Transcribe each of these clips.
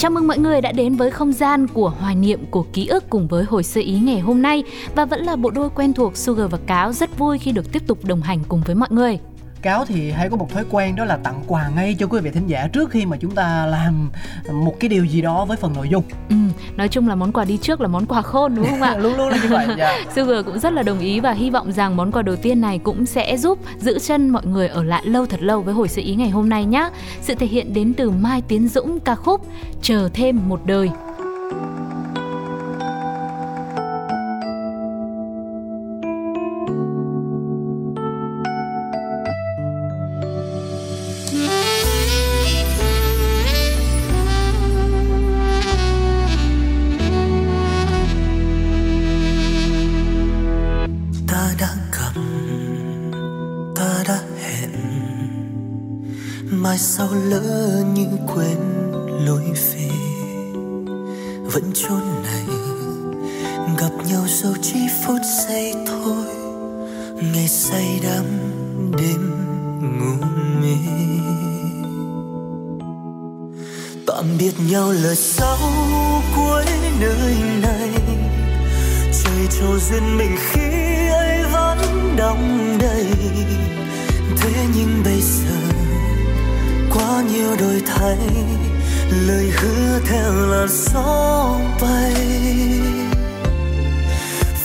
Chào mừng mọi người đã đến với không gian của hoài niệm, của ký ức cùng với hồi sơ ý ngày hôm nay và vẫn là bộ đôi quen thuộc Sugar và Cáo rất vui khi được tiếp tục đồng hành cùng với mọi người cáo thì hay có một thói quen đó là tặng quà ngay cho quý vị thính giả trước khi mà chúng ta làm một cái điều gì đó với phần nội dung Ừ, nói chung là món quà đi trước là món quà khôn đúng không ạ? luôn luôn là như vậy dạ. Sugar cũng rất là đồng ý và hy vọng rằng món quà đầu tiên này cũng sẽ giúp giữ chân mọi người ở lại lâu thật lâu với hồi sự ý ngày hôm nay nhé. Sự thể hiện đến từ Mai Tiến Dũng ca khúc Chờ thêm một đời. Cho duyên mình khi ấy vẫn đong đầy. Thế nhưng bây giờ, quá nhiều đổi thay. Lời hứa theo làn gió bay.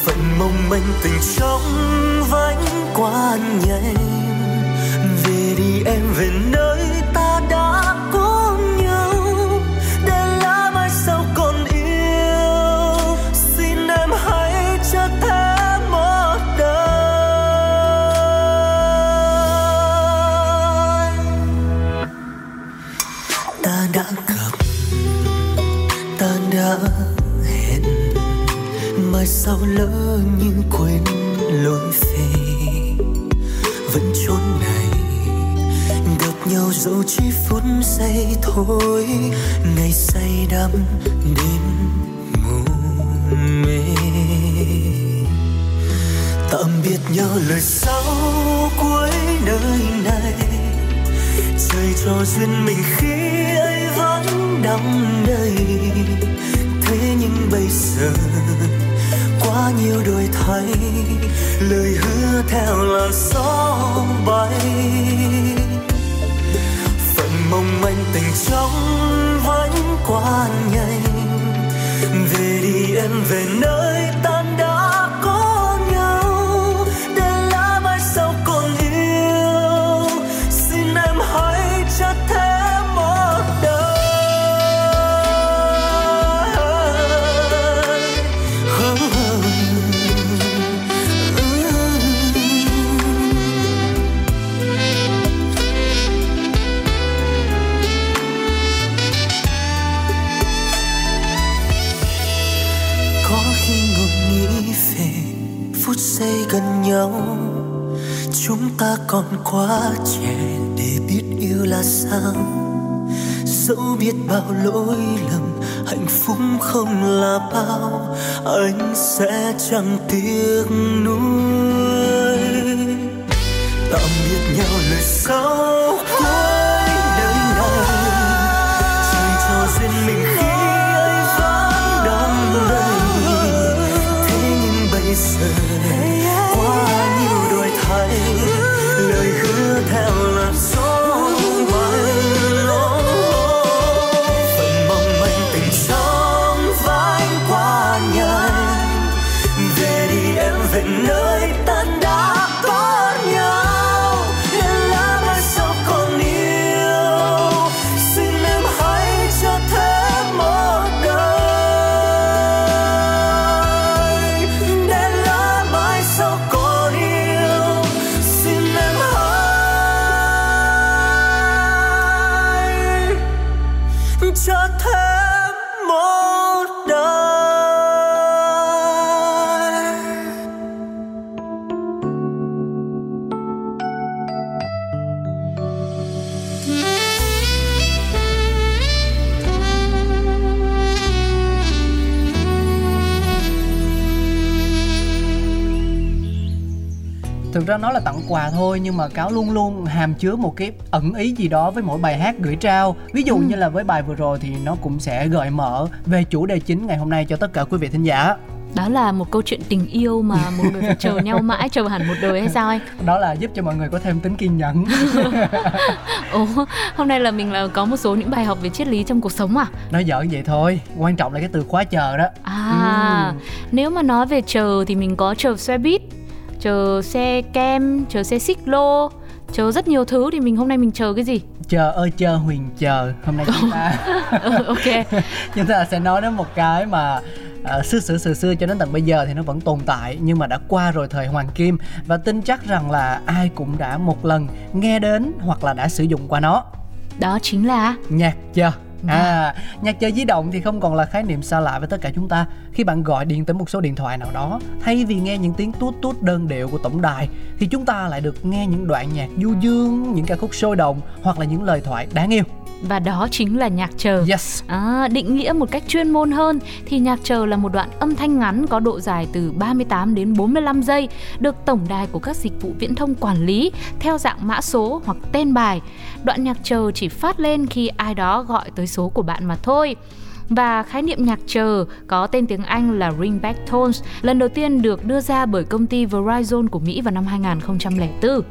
Phận mong manh tình trong vánh qua nhanh về đi em về nơi ta lỡ như quên lối về. Vẫn chốn này, gặp nhau dẫu chỉ phút giây thôi. Ngày say đắm đêm mù mê. Tạm biệt nhau lời sau cuối nơi này. Trời cho duyên mình khi ấy vẫn đắm đầy. Thế nhưng bây giờ quá nhiều đổi thay, lời hứa theo là gió bay. Phần mong manh tình trong vẫn qua nhanh. Về đi em về nơi nhau. Chúng ta còn quá trẻ để biết yêu là sao. Dẫu biết bao lỗi lầm, hạnh phúc không là bao. Anh sẽ chẳng tiếc nuối. Tạm biệt nhau lời sau cuối quà thôi nhưng mà cáo luôn luôn hàm chứa một cái ẩn ý gì đó với mỗi bài hát gửi trao. Ví dụ ừ. như là với bài vừa rồi thì nó cũng sẽ gợi mở về chủ đề chính ngày hôm nay cho tất cả quý vị thính giả. Đó là một câu chuyện tình yêu mà một người phải chờ nhau mãi chờ hẳn một đời hay sao anh? Đó là giúp cho mọi người có thêm tính kiên nhẫn. Ồ hôm nay là mình là có một số những bài học về triết lý trong cuộc sống à? Nói giỡn vậy thôi quan trọng là cái từ khóa chờ đó. À ừ. nếu mà nói về chờ thì mình có chờ xe buýt chờ xe kem chờ xe xích lô chờ rất nhiều thứ thì mình hôm nay mình chờ cái gì? Chờ ơi chờ huyền chờ. Hôm nay chúng ta ừ, ok. Chúng ta sẽ nói đến một cái mà uh, xưa xưa xưa xưa cho đến tận bây giờ thì nó vẫn tồn tại nhưng mà đã qua rồi thời hoàng kim. Và tin chắc rằng là ai cũng đã một lần nghe đến hoặc là đã sử dụng qua nó. Đó chính là nhạc chờ À, nhạc chơi di động thì không còn là khái niệm xa lạ với tất cả chúng ta. Khi bạn gọi điện tới một số điện thoại nào đó, thay vì nghe những tiếng tút tút đơn điệu của tổng đài, thì chúng ta lại được nghe những đoạn nhạc du dương, những ca khúc sôi động hoặc là những lời thoại đáng yêu và đó chính là nhạc chờ. Yes. À, định nghĩa một cách chuyên môn hơn thì nhạc chờ là một đoạn âm thanh ngắn có độ dài từ 38 đến 45 giây, được tổng đài của các dịch vụ viễn thông quản lý theo dạng mã số hoặc tên bài. Đoạn nhạc chờ chỉ phát lên khi ai đó gọi tới số của bạn mà thôi và khái niệm nhạc chờ có tên tiếng Anh là ringback tones lần đầu tiên được đưa ra bởi công ty Verizon của Mỹ vào năm 2004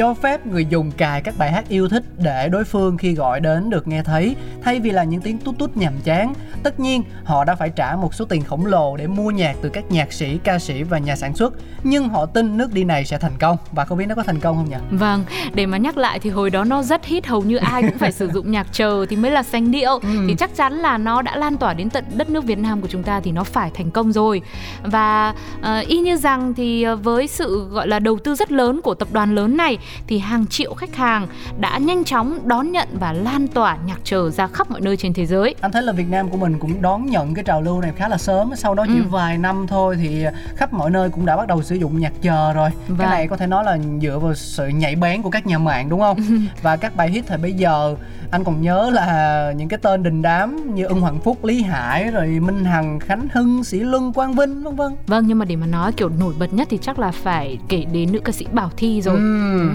cho phép người dùng cài các bài hát yêu thích để đối phương khi gọi đến được nghe thấy thay vì là những tiếng tút tút nhàm chán. Tất nhiên, họ đã phải trả một số tiền khổng lồ để mua nhạc từ các nhạc sĩ, ca sĩ và nhà sản xuất, nhưng họ tin nước đi này sẽ thành công và không biết nó có thành công không nhỉ? Vâng, để mà nhắc lại thì hồi đó nó rất hit hầu như ai cũng phải sử dụng nhạc chờ thì mới là xanh điệu ừ. thì chắc chắn là nó đã lan tỏa đến tận đất nước Việt Nam của chúng ta thì nó phải thành công rồi. Và uh, y như rằng thì ờ, với sự gọi là đầu tư rất lớn của tập đoàn lớn này thì hàng triệu khách hàng đã nhanh chóng đón nhận và lan tỏa nhạc chờ ra khắp mọi nơi trên thế giới. Anh thấy là Việt Nam của mình cũng đón nhận cái trào lưu này khá là sớm, sau đó chỉ ừ. vài năm thôi thì khắp mọi nơi cũng đã bắt đầu sử dụng nhạc chờ rồi. Vâng. Cái này có thể nói là dựa vào sự nhạy bén của các nhà mạng đúng không? và các bài hit thời bây giờ anh còn nhớ là những cái tên đình đám như Ưng Hoàng Phúc, Lý Hải rồi Minh Hằng, Khánh Hưng, Sĩ Luân, Quang Vinh vân vân. Vâng nhưng mà để mà nói kiểu nổi bật nhất thì chắc là phải kể đến nữ ca sĩ Bảo Thi rồi. Ừ. Ừ.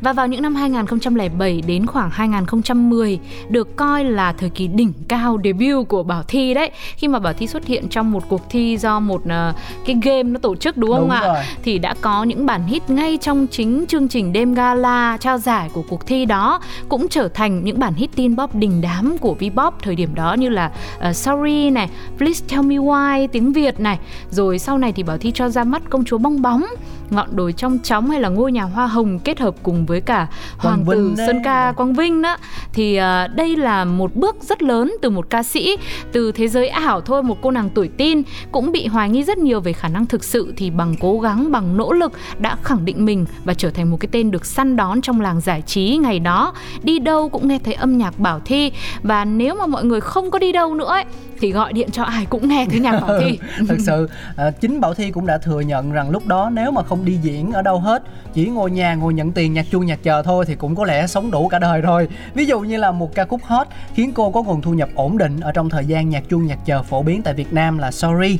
Và vào những năm 2007 đến khoảng 2010 được coi là thời kỳ đỉnh cao debut của Bảo Thi đấy. Khi mà Bảo Thi xuất hiện trong một cuộc thi do một uh, cái game nó tổ chức đúng không đúng ạ? Rồi. Thì đã có những bản hit ngay trong chính chương trình đêm gala trao giải của cuộc thi đó cũng trở thành những bản hit tin pop đình đám của V-pop thời điểm đó như là uh, Sorry này, Please Tell Me Why tiếng Việt này. Rồi sau này thì Bảo Thi cho ra mắt công chúa bong bóng, ngọn đồi trong chóng hay là ngôi nhà hoa hồng kết hợp cùng với cả hoàng tử Sơn Ca Quang Vinh đó. Thì uh, đây là một bước rất lớn từ một ca sĩ từ thế giới ảo thôi một cô nàng tuổi tin cũng bị hoài nghi rất nhiều về khả năng thực sự thì bằng cố gắng bằng nỗ lực đã khẳng định mình và trở thành một cái tên được săn đón trong làng giải trí ngày đó. Đi đâu cũng nghe thấy âm nhạc Bảo Thi và nếu mà mọi người không có đi đâu nữa ấy, thì gọi điện cho ai cũng nghe thấy nhạc Bảo Thi. Thật sự à, chính Bảo Thi cũng đã thừa nhận rằng lúc đó nếu mà không đi diễn ở đâu hết, chỉ ngồi nhà ngồi nhận tiền nhạc chuông nhạc chờ thôi thì cũng có lẽ sống đủ cả đời rồi. Ví dụ như là một ca khúc hot khiến cô có nguồn thu nhập ổn định ở trong thời gian nhạc chuông nhạc chờ phổ biến tại Việt Nam là Sorry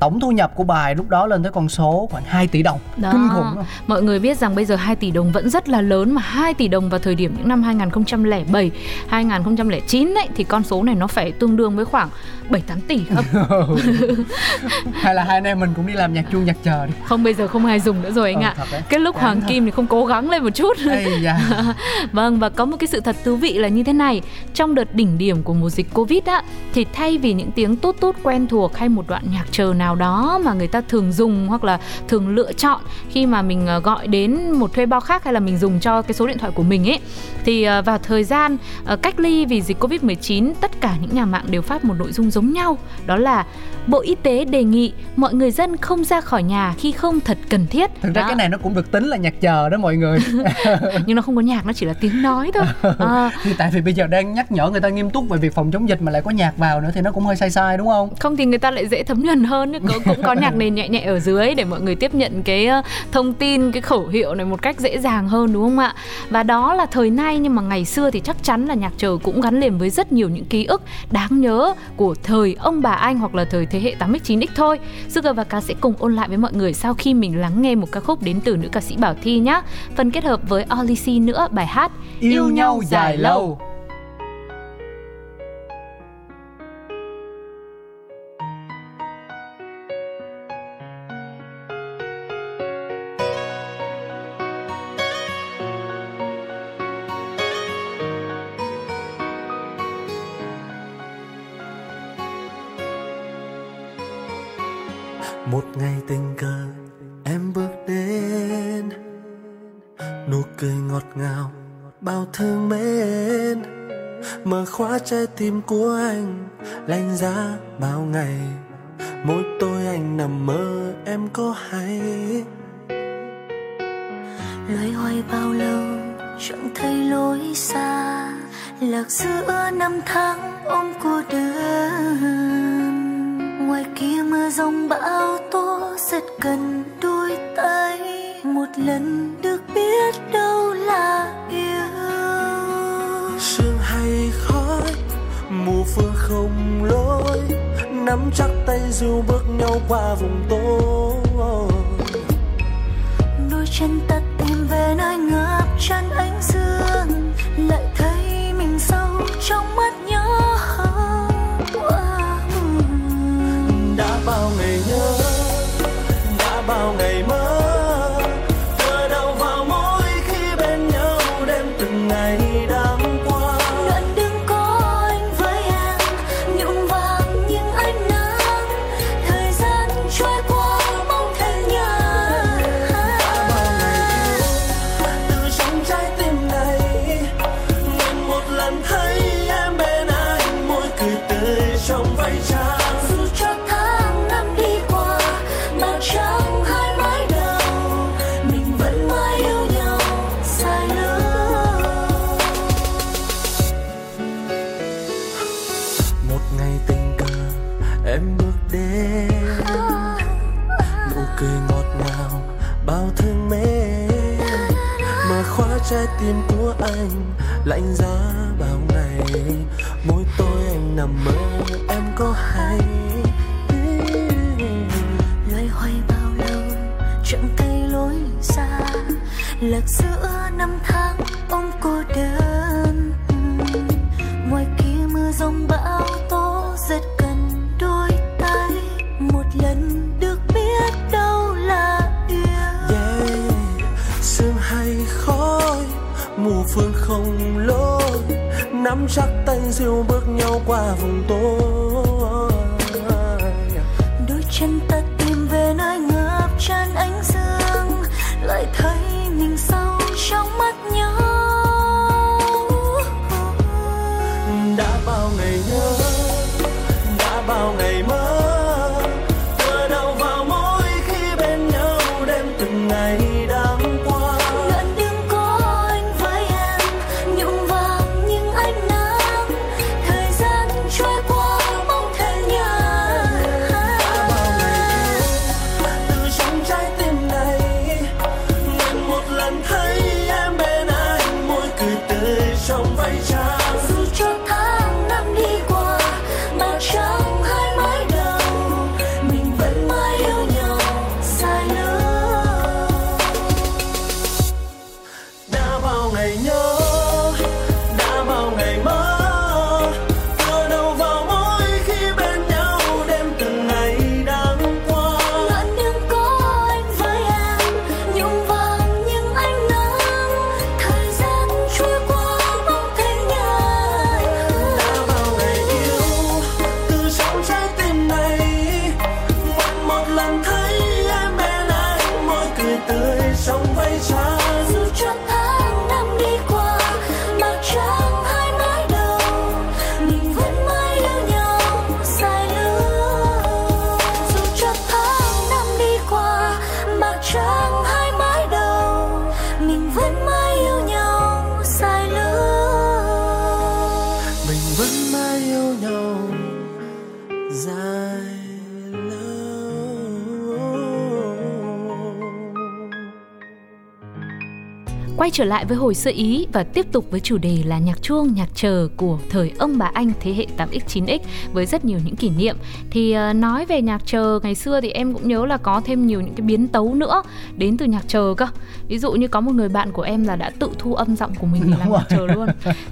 tổng thu nhập của bài lúc đó lên tới con số khoảng 2 tỷ đồng. Đó. kinh khủng không? mọi người biết rằng bây giờ 2 tỷ đồng vẫn rất là lớn mà 2 tỷ đồng vào thời điểm những năm 2007 2009 ấy thì con số này nó phải tương đương với khoảng 7 8 tỷ không? Hay là hai anh em mình cũng đi làm nhạc chuông nhạc chờ đi. Không bây giờ không ai dùng nữa rồi anh ừ, ạ. cái lúc hoàng kim thì không cố gắng lên một chút. Da. vâng và có một cái sự thật thú vị là như thế này. Trong đợt đỉnh điểm của mùa dịch covid á thì thay vì những tiếng tút tút quen thuộc hay một đoạn nhạc chờ nào nào đó mà người ta thường dùng hoặc là thường lựa chọn khi mà mình ờ, gọi đến một thuê bao khác hay là mình dùng cho cái số điện thoại của mình ấy, thì ờ, vào thời gian ờ, cách ly vì dịch Covid-19 tất cả những nhà mạng đều phát một nội dung giống nhau. Đó là Bộ Y tế đề nghị mọi người dân không ra khỏi nhà khi không thật cần thiết. Thực ra đó. cái này nó cũng được tính là nhạc chờ đó mọi người. Nhưng nó không có nhạc, nó chỉ là tiếng nói thôi. À. thì tại vì bây giờ đang nhắc nhở người ta nghiêm túc về việc phòng chống dịch mà lại có nhạc vào nữa thì nó cũng hơi sai sai đúng không? Không thì người ta lại dễ thấm nhuần hơn cũng, cũng có nhạc nền nhẹ nhẹ ở dưới để mọi người tiếp nhận cái ờ, thông tin cái khẩu hiệu này một cách dễ dàng hơn đúng không ạ và đó là thời nay nhưng mà ngày xưa thì chắc chắn là nhạc chờ cũng gắn liền với rất nhiều những ký ức đáng nhớ của thời ông bà anh hoặc là thời thế thế hệ 8x9x thôi. Sugar và Cá sẽ cùng ôn lại với mọi người sau khi mình lắng nghe một ca khúc đến từ nữ ca sĩ Bảo Thi nhé. Phần kết hợp với Olisi nữa bài hát Yêu, Yêu nhau dài lâu. một cười ngọt ngào, bao thương mến mở khóa trái tim của anh, lạnh giá bao ngày. Mỗi tôi anh nằm mơ, em có hay. Loay hoay bao lâu, chẳng thấy lối xa. Lạc giữa năm tháng ôm cô đơn. Ngoài kia mưa rông bão tố rất gần đôi tay một lần được biết đâu là yêu. Sương hay khói mù phương không lối nắm chắc tay dù bước nhau qua vùng tố đôi chân ta tìm về nơi ngập tràn ánh dương của anh lạnh giá bao ngày. Mỗi tối anh nằm mơ, em có hay loay hoay bao lâu chẳng thấy lối xa. Lạc giữa năm tháng nắm chắc tay dìu bước nhau qua vùng tối quay trở lại với hồi sơ ý và tiếp tục với chủ đề là nhạc chuông, nhạc chờ của thời ông bà Anh thế hệ 8X, 9X với rất nhiều những kỷ niệm. Thì uh, nói về nhạc chờ ngày xưa thì em cũng nhớ là có thêm nhiều những cái biến tấu nữa đến từ nhạc chờ cơ. Ví dụ như có một người bạn của em là đã tự thu âm giọng của mình để làm nhạc chờ luôn.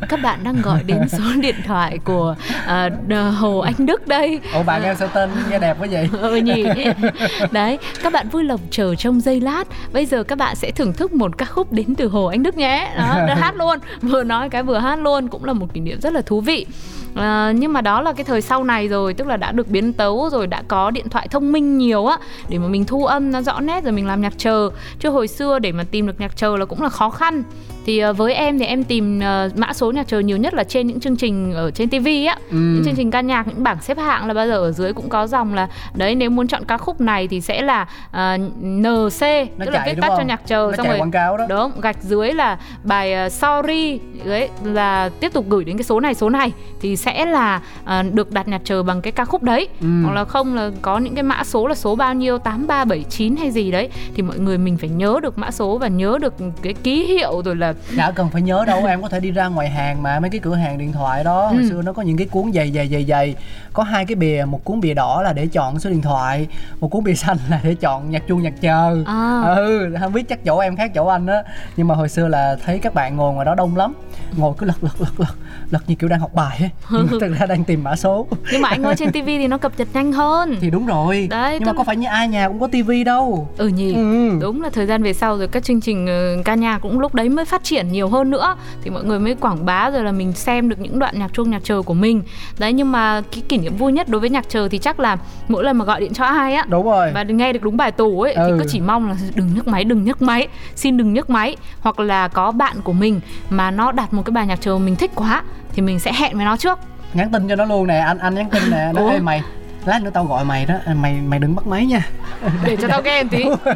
Các bạn đang gọi đến số điện thoại của uh, Hồ Anh Đức đây. Ồ bạn em sao tên nghe đẹp quá vậy? ừ nhỉ. Đấy, các bạn vui lòng chờ trong giây lát. Bây giờ các bạn sẽ thưởng thức một ca khúc đến từ Hồ Anh Đức nhé. Đó, hát luôn. Vừa nói cái vừa hát luôn cũng là một kỷ niệm rất là thú vị. À, nhưng mà đó là cái thời sau này rồi tức là đã được biến tấu rồi đã có điện thoại thông minh nhiều á để mà mình thu âm nó rõ nét rồi mình làm nhạc chờ chứ hồi xưa để mà tìm được nhạc chờ là cũng là khó khăn thì uh, với em thì em tìm uh, mã số nhạc chờ nhiều nhất là trên những chương trình ở trên TV á ừ. những chương trình ca nhạc những bảng xếp hạng là bao giờ ở dưới cũng có dòng là đấy nếu muốn chọn ca khúc này thì sẽ là uh, NC Nó tức là viết tắt cho nhạc chờ Nó xong rồi quảng cáo đó. đúng gạch dưới là bài uh, sorry đấy là tiếp tục gửi đến cái số này số này thì sẽ là uh, được đặt nhạc chờ bằng cái ca khúc đấy Ừ. hoặc là không là có những cái mã số là số bao nhiêu 8379 hay gì đấy thì mọi người mình phải nhớ được mã số và nhớ được cái ký hiệu rồi là Chả cần phải nhớ đâu em có thể đi ra ngoài hàng mà mấy cái cửa hàng điện thoại đó hồi Ừ. xưa nó có những cái cuốn dày dày dày dày có hai cái bìa một cuốn bìa đỏ là để chọn số điện thoại một cuốn bìa xanh là để chọn nhạc chuông nhạc chờ. À. ừ không biết chắc chỗ em khác chỗ anh á nhưng mà hồi xưa là thấy các bạn ngồi ngoài đó đông lắm ngồi cứ lật lật lật lật lật như kiểu đang học bài ấy. Nhưng mà thực ra đang tìm mã số. Nhưng mà anh ơi trên tivi thì nó cập nhật nhanh hơn. Thì đúng rồi. Đấy, nhưng mà có phải như ai nhà cũng có tivi đâu. Ừ nhỉ. Ừ. đúng là thời gian về sau rồi các chương trình ờ, ca nhạc cũng lúc đấy mới phát triển nhiều hơn nữa thì mọi người mới quảng bá rồi là mình xem được những đoạn nhạc chuông nhạc chờ của mình. Đấy nhưng mà cái kỷ niệm vui nhất đối với nhạc chờ thì chắc là mỗi lần mà gọi điện cho ai á đúng rồi. và nghe được đúng bài tủ ấy thì Ừ. cứ chỉ mong là đừng nhấc máy đừng nhấc máy xin đừng nhấc máy. Hoặc là có bạn của mình mà nó đặt một cái bài nhạc chờ mình thích quá thì mình sẽ hẹn với nó trước. Nhắn tin cho nó luôn nè anh anh nhắn tin nè Ủa? Ê, mày lát nữa tao gọi mày đó mày mày đừng bắt máy nha. Để cho tao nghe một tí.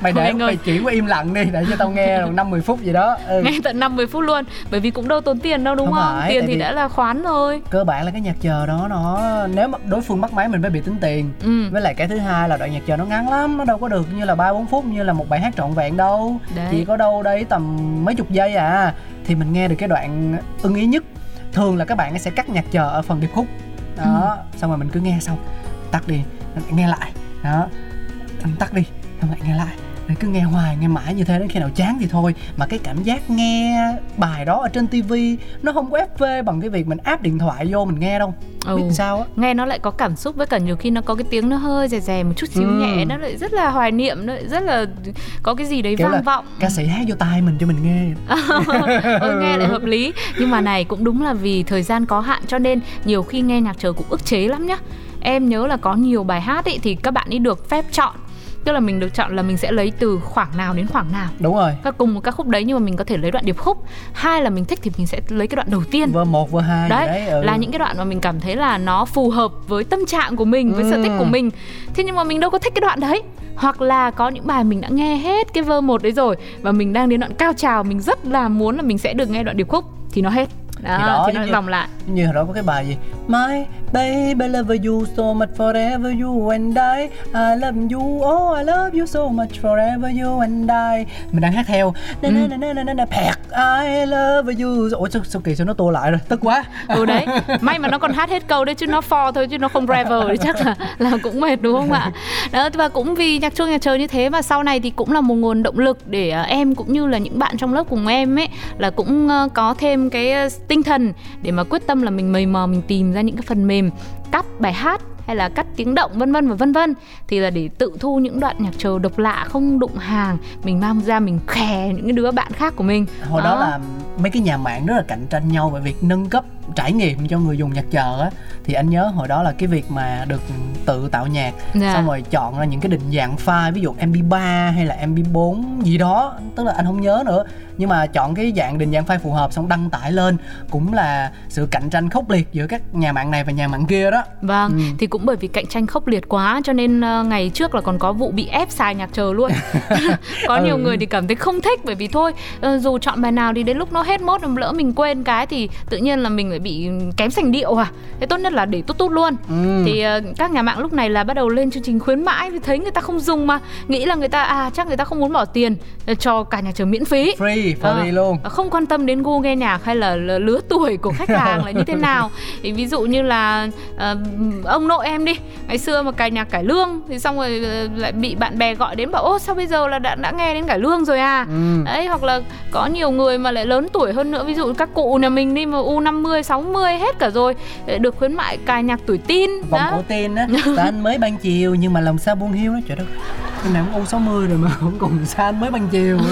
Mày Thôi để ơi. mày chuyển qua im lặng đi để cho tao nghe năm mười phút gì đó. Ừ. nghe tận 50 phút luôn bởi vì cũng đâu tốn tiền đâu đúng Không không, phải, tiền thì đã là khoán rồi. cơ bản là cái nhạc chờ đó nó nếu mà đối phương bắt máy mình phải bị tính tiền. Ừ. Với lại cái thứ hai là đoạn nhạc chờ nó ngắn lắm nó đâu có được như là ba bốn phút như là một bài hát trọn vẹn đâu. Đấy. chỉ có đâu đấy tầm mấy chục giây à. Thì mình nghe được cái đoạn ưng ý nhất. Thường là các bạn sẽ cắt nhạc chờ ở phần điệp khúc đó, xong rồi mình cứ nghe xong, tắt đi nghe lại. Đó, anh tắt đi, xong lại nghe lại. Rồi cứ nghe hoài nghe mãi như thế đến khi nào chán thì thôi. Mà cái cảm giác nghe bài đó ở trên tivi nó không có FV bằng cái việc mình áp điện thoại vô mình nghe đâu. Ừ. biết sao á? Nghe nó lại có cảm xúc với cả nhiều khi nó có cái tiếng nó hơi rè rè một chút xíu Ừ. nhẹ nó lại rất là hoài niệm nó lại rất là có cái gì đấy Kiểu vang vọng. ca sĩ hát vô tai mình cho mình nghe. Ừ, nghe lại hợp lý. Nhưng mà này cũng đúng là vì thời gian có hạn cho nên nhiều khi nghe nhạc chờ cũng ức chế lắm nhá. Em nhớ là có nhiều bài hát ấy thì các bạn ấy được phép chọn tức là mình được chọn là mình sẽ lấy từ khoảng nào đến khoảng nào. Đúng rồi. Các cùng một ca khúc đấy nhưng mà mình có thể lấy đoạn điệp khúc. Hai là mình thích thì mình sẽ lấy cái đoạn đầu tiên. Vơ một vơ hai đấy, đấy ừ. là những cái đoạn mà mình cảm thấy là nó phù hợp với tâm trạng của mình với sở thích của Ừ. mình. Thế nhưng mà mình đâu có thích cái đoạn đấy. Hoặc là có những bài mình đã nghe hết cái vơ một đấy rồi và mình đang đến đoạn cao trào mình rất là muốn là mình sẽ được nghe đoạn điệp khúc thì nó hết. Đó, Thì thì, đó, nó giống như- vòng lại. như hồi đó có cái bài gì? My baby love you so much forever you and I. I love you oh I love you so much forever you and I. Mình đang hát theo. Na na na na na na na pẹt I love you. Ủa sao, sao kỳ sao nó tua lại rồi? Tức quá. Ừ đấy. May mà nó còn hát hết câu đấy chứ nó for thôi chứ nó không revel thì chắc là là cũng mệt đúng không ạ? Đó và cũng vì nhạc chuông nhạc trời như thế và sau này thì cũng là một nguồn động lực để ờ, em cũng như là những bạn trong lớp cùng em ấy là cũng ờ, có thêm cái ờ, tinh thần để mà quyết tâm là mình mầy mò mình tìm ra những cái phần mềm cắt bài hát hay là cắt tiếng động vân vân và vân vân thì là để tự thu những đoạn nhạc chờ độc lạ không đụng hàng mình mang ra mình khè những cái đứa bạn khác của mình. Hồi đó là mấy cái nhà mạng rất là cạnh tranh nhau về việc nâng cấp trải nghiệm cho người dùng nhạc chờ á. Thì anh nhớ hồi đó là cái việc mà được tự tạo nhạc Dạ. xong rồi chọn ra những cái định dạng file ví dụ MP3 hay là MP4 gì đó tức là anh không nhớ nữa. Nhưng mà chọn cái dạng định dạng file phù hợp xong đăng tải lên cũng là sự cạnh tranh khốc liệt giữa các nhà mạng này và nhà mạng kia đó. Vâng, Ừ. thì cũng bởi vì cạnh tranh khốc liệt quá cho nên uh, ngày trước là còn có vụ bị ép xài nhạc chờ luôn. Có nhiều ừ. người thì cảm thấy không thích bởi vì thôi uh, dù chọn bài nào thì đến lúc nó hết mốt lỡ mình quên cái thì tự nhiên là mình lại bị kém sành điệu à. Thế tốt nhất là để tốt tốt luôn. Ừ. thì uh, các nhà mạng lúc này là bắt đầu lên chương trình khuyến mãi vì thấy người ta không dùng mà. Nghĩ là người ta à chắc người ta không muốn bỏ tiền cho cả nhà chờ miễn phí. Free free uh, luôn không quan tâm đến gu nghe nhạc hay là lứa tuổi của khách hàng là như thế nào. Thì ví dụ như là uh, ông nội em đi. Ngày xưa mà cài nhạc cải lương thì xong rồi lại bị bạn bè gọi đến bảo ô sao bây giờ là đã đã nghe đến cải lương rồi à? Ừ. đấy hoặc là có nhiều người mà lại lớn tuổi hơn nữa ví dụ các cụ nhà mình đi mà u 50 60 hết cả rồi được khuyến mại cài nhạc tuổi tin vòng cổ tin á anh mới ban chiều nhưng mà làm sao buông hiu nó trời đất này cũng u 60 rồi mà cũng còn xa anh mới ban chiều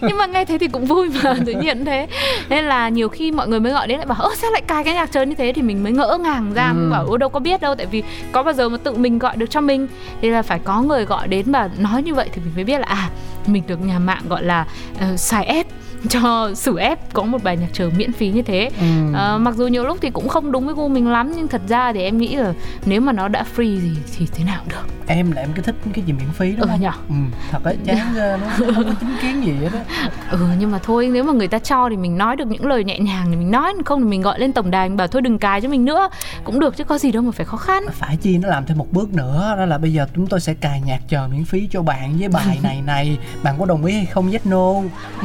nhưng mà nghe thế thì cũng vui mà tự nhiên thế. Nên là nhiều khi mọi người mới gọi đến lại bảo ơ sao lại cài cái nhạc chơi như thế? Thì mình mới ngỡ ngàng ra ừ. bảo ơ đâu có biết đâu tại vì có bao giờ mà tự mình gọi được cho mình? Thì là phải có người gọi đến và nói như vậy thì mình mới biết là à mình được nhà mạng gọi là uh, xài ép cho xử ép có một bài nhạc chờ miễn phí như thế. Ừ. à, mặc dù nhiều lúc thì cũng không đúng với gu mình lắm nhưng thật ra thì em nghĩ là nếu mà nó đã free thì thì thế nào cũng được. Em là em cứ thích cái gì miễn phí đúng ừ, không nhỉ ừ, thật ấy chán ra nó không có chính kiến gì hết á. Ừ nhưng mà thôi nếu mà người ta cho thì mình nói được những lời nhẹ nhàng thì mình nói không thì mình gọi lên tổng đài mình bảo thôi đừng cài cho mình nữa. Cũng được chứ có gì đâu mà phải khó khăn. Phải chi nó làm thêm một bước nữa đó là bây giờ chúng tôi sẽ cài nhạc chờ miễn phí cho bạn với bài này này. Bạn có đồng ý hay không? Yes no.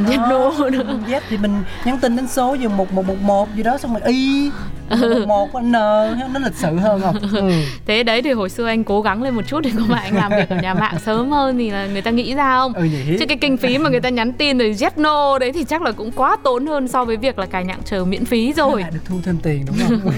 Yes no Ừ, nữa dép thì mình nhắn tin đến số gì một một một một gì đó, xong rồi y ừ. một n nó lịch sự hơn không? Ừ. thế đấy thì hồi xưa anh cố gắng lên một chút để có mà anh làm việc ở nhà mạng sớm hơn thì là người ta nghĩ ra không? Ừ, chứ cái kinh phí mà người ta nhắn tin rồi jet no đấy thì chắc là cũng quá tốn hơn so với việc là cài nhạc chờ miễn phí rồi. Được thu thêm tiền đúng không?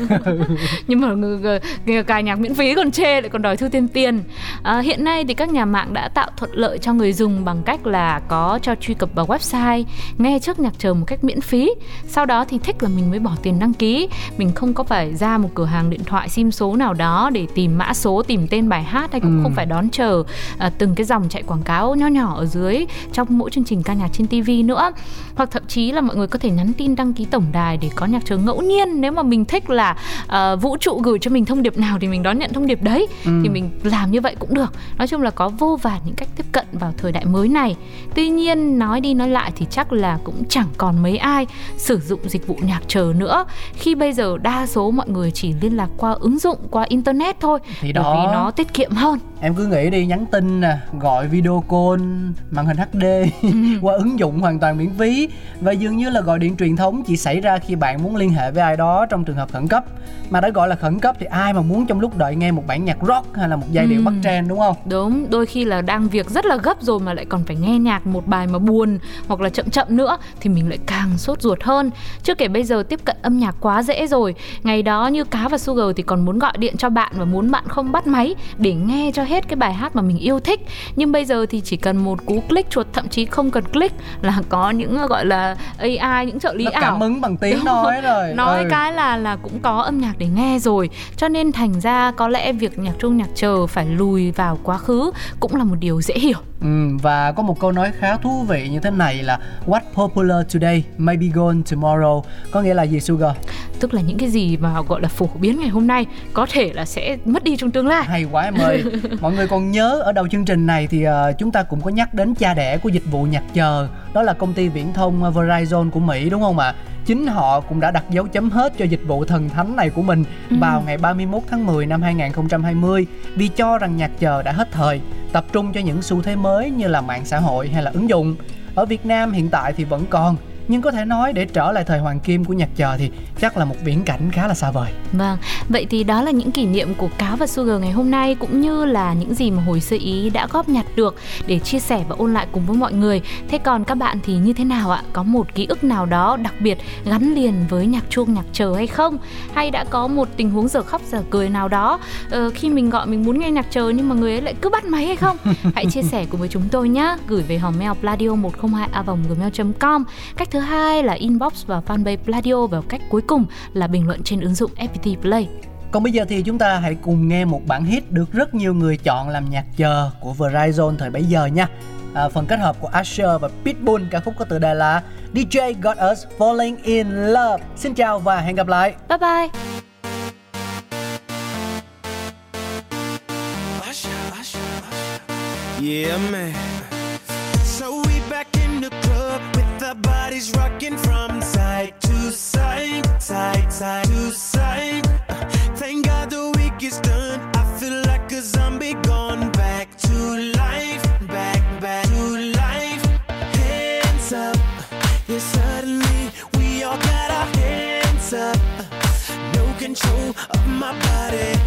Nhưng mà người, cài nhạc miễn phí còn chê lại còn đòi thu thêm tiền. À, hiện nay thì các nhà mạng đã tạo thuận lợi cho người dùng bằng cách là có cho truy cập vào website nghe trước nhạc chờ một cách miễn phí. Sau đó thì thích là mình mới bỏ tiền đăng ký mình không có phải ra một cửa hàng điện thoại sim số nào đó để tìm mã số tìm tên bài hát hay cũng ừ. không phải đón chờ à, từng cái dòng chạy quảng cáo nho nhỏ ở dưới trong mỗi chương trình ca nhạc trên TV nữa. Hoặc thậm chí là mọi người có thể nhắn tin đăng ký tổng đài để có nhạc chờ ngẫu nhiên. Nếu mà mình thích là uh, vũ trụ gửi cho mình thông điệp nào thì mình đón nhận thông điệp đấy ừ. thì mình làm như vậy cũng được. Nói chung là có vô vàn những cách tiếp cận vào thời đại mới này. Tuy nhiên nói đi nói lại thì chắc là cũng chẳng còn mấy ai sử dụng dịch vụ nhạc chờ nữa. Khi bây giờ đa số mọi người chỉ liên lạc qua ứng dụng qua internet thôi thì đó. bởi vì nó tiết kiệm hơn. Em cứ nghĩ đi nhắn tin nè gọi video call màn hình HD ừ. qua ứng dụng hoàn toàn miễn phí. Và dường như là gọi điện truyền thống chỉ xảy ra khi bạn muốn liên hệ với ai đó trong trường hợp khẩn cấp. Mà đã gọi là khẩn cấp thì ai mà muốn trong lúc đợi nghe một bản nhạc rock hay là một giai điệu ừ. bắt trend đúng không? Đúng đôi khi là đang việc rất là gấp rồi mà lại còn phải nghe nhạc một bài mà buồn hoặc là chậm chậm nữa thì mình lại càng sốt ruột hơn. Chưa kể bây giờ tiếp cận âm nhạc quá dễ rồi ngày đó như cá và sugar thì còn muốn gọi điện cho bạn và muốn bạn không bắt máy để nghe cho hết cái bài hát mà mình yêu thích. Nhưng bây giờ thì chỉ cần một cú click chuột thậm chí không cần click là có những gọi là AI những trợ lý Nó ảo. cảm ứng bằng tiếng nói rồi. nói ừ. cái là là cũng có âm nhạc để nghe rồi. Cho nên thành ra có lẽ việc nhạc trung nhạc chờ phải lùi vào quá khứ cũng là một điều dễ hiểu. Ừ, và có một câu nói khá thú vị như thế này là what popular today may be gone tomorrow. Có nghĩa là gì Sugar? Tức là những cái gì mà gọi là phổ biến ngày hôm nay có thể là sẽ mất đi trong tương lai hay quá em ơi mọi người còn nhớ ở đầu chương trình này thì uh, chúng ta cũng có nhắc đến cha đẻ của dịch vụ nhạc chờ đó là công ty viễn thông Verizon của Mỹ đúng không ạ chính họ cũng đã đặt dấu chấm hết cho dịch vụ thần thánh này của mình ừ. vào ngày 31 tháng 10 năm 2020 vì cho rằng nhạc chờ đã hết thời, tập trung cho những xu thế mới như là mạng xã hội hay là ứng dụng. Ở Việt Nam hiện tại thì vẫn còn nhưng có thể nói để trở lại thời hoàng kim của nhạc chờ thì chắc là một viễn cảnh khá là xa vời. Vâng, vậy thì đó là những kỷ niệm của Cáo và Sugar ngày hôm nay cũng như là những gì mà hồi sơ ý đã góp nhặt được để chia sẻ và ôn lại cùng với mọi người. Thế còn các bạn thì như thế nào ạ? Có một ký ức nào đó đặc biệt gắn liền với nhạc chuông nhạc chờ hay không? Hay đã có một tình huống giờ khóc giờ cười nào đó ờ, khi mình gọi mình muốn nghe nhạc chờ nhưng mà người ấy lại cứ bắt máy hay không? Hãy chia sẻ cùng với chúng tôi nhé. Gửi về hòm mail pladio 102 a gmail.com. Cách thứ hai là inbox và fanpage Pladio và cách cuối cùng là bình luận trên ứng dụng FPT Play. Còn bây giờ thì chúng ta hãy cùng nghe một bản hit được rất nhiều người chọn làm nhạc chờ của Verizon thời bấy giờ nha. À, phần kết hợp của Asher và Pitbull ca khúc có tựa đề là DJ Got Us Falling In Love. Xin chào và hẹn gặp lại. Bye bye. Yeah man bodies rocking from side to side, side, side to side. Uh, Thank God the week is done. I feel like a zombie gone back to life, back, back to life. Hands up, yeah, suddenly we all got our hands up. No control of my body.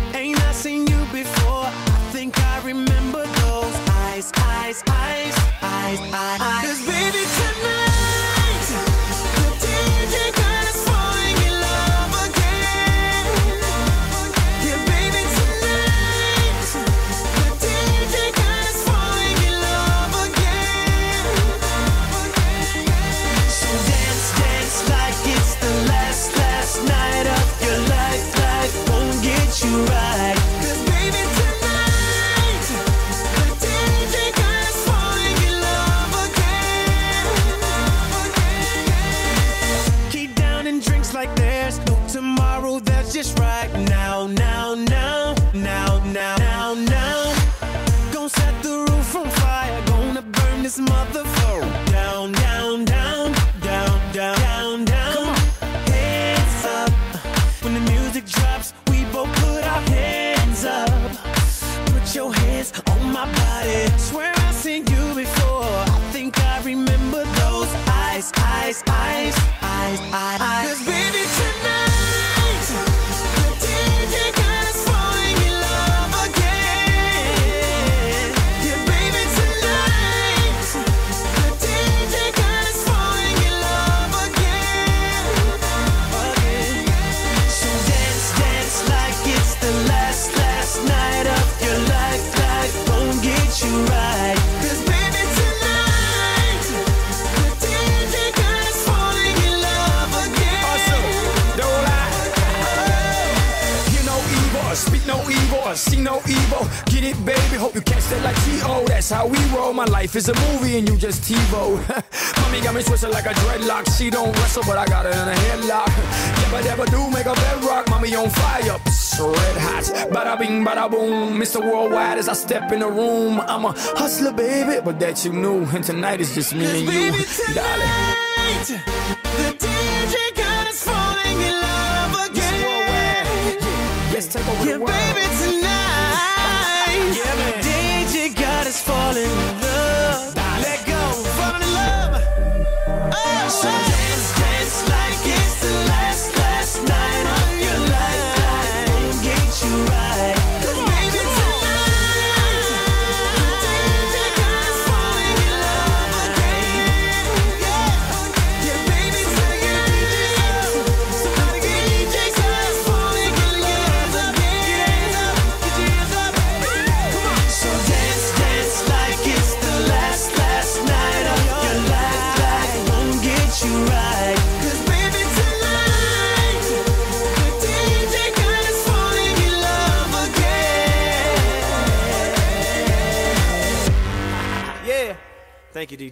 Evil. Get it, baby. Hope you catch that like T.O. That's how we roll. My life is a movie and you just TiVo. Mommy got me twisted like a dreadlock. She don't wrestle, but I got her in a headlock. Never, never do make a bedrock. Mommy on fire. Psst, red hot. Bada bing, bada boom. Mr. Worldwide as I step in the room. I'm a hustler, baby, but that you knew. And tonight is just me and you, Baby darling. tonight, the DJ got us falling in love again. Let's take over Yeah, the world. baby tonight, falling in love.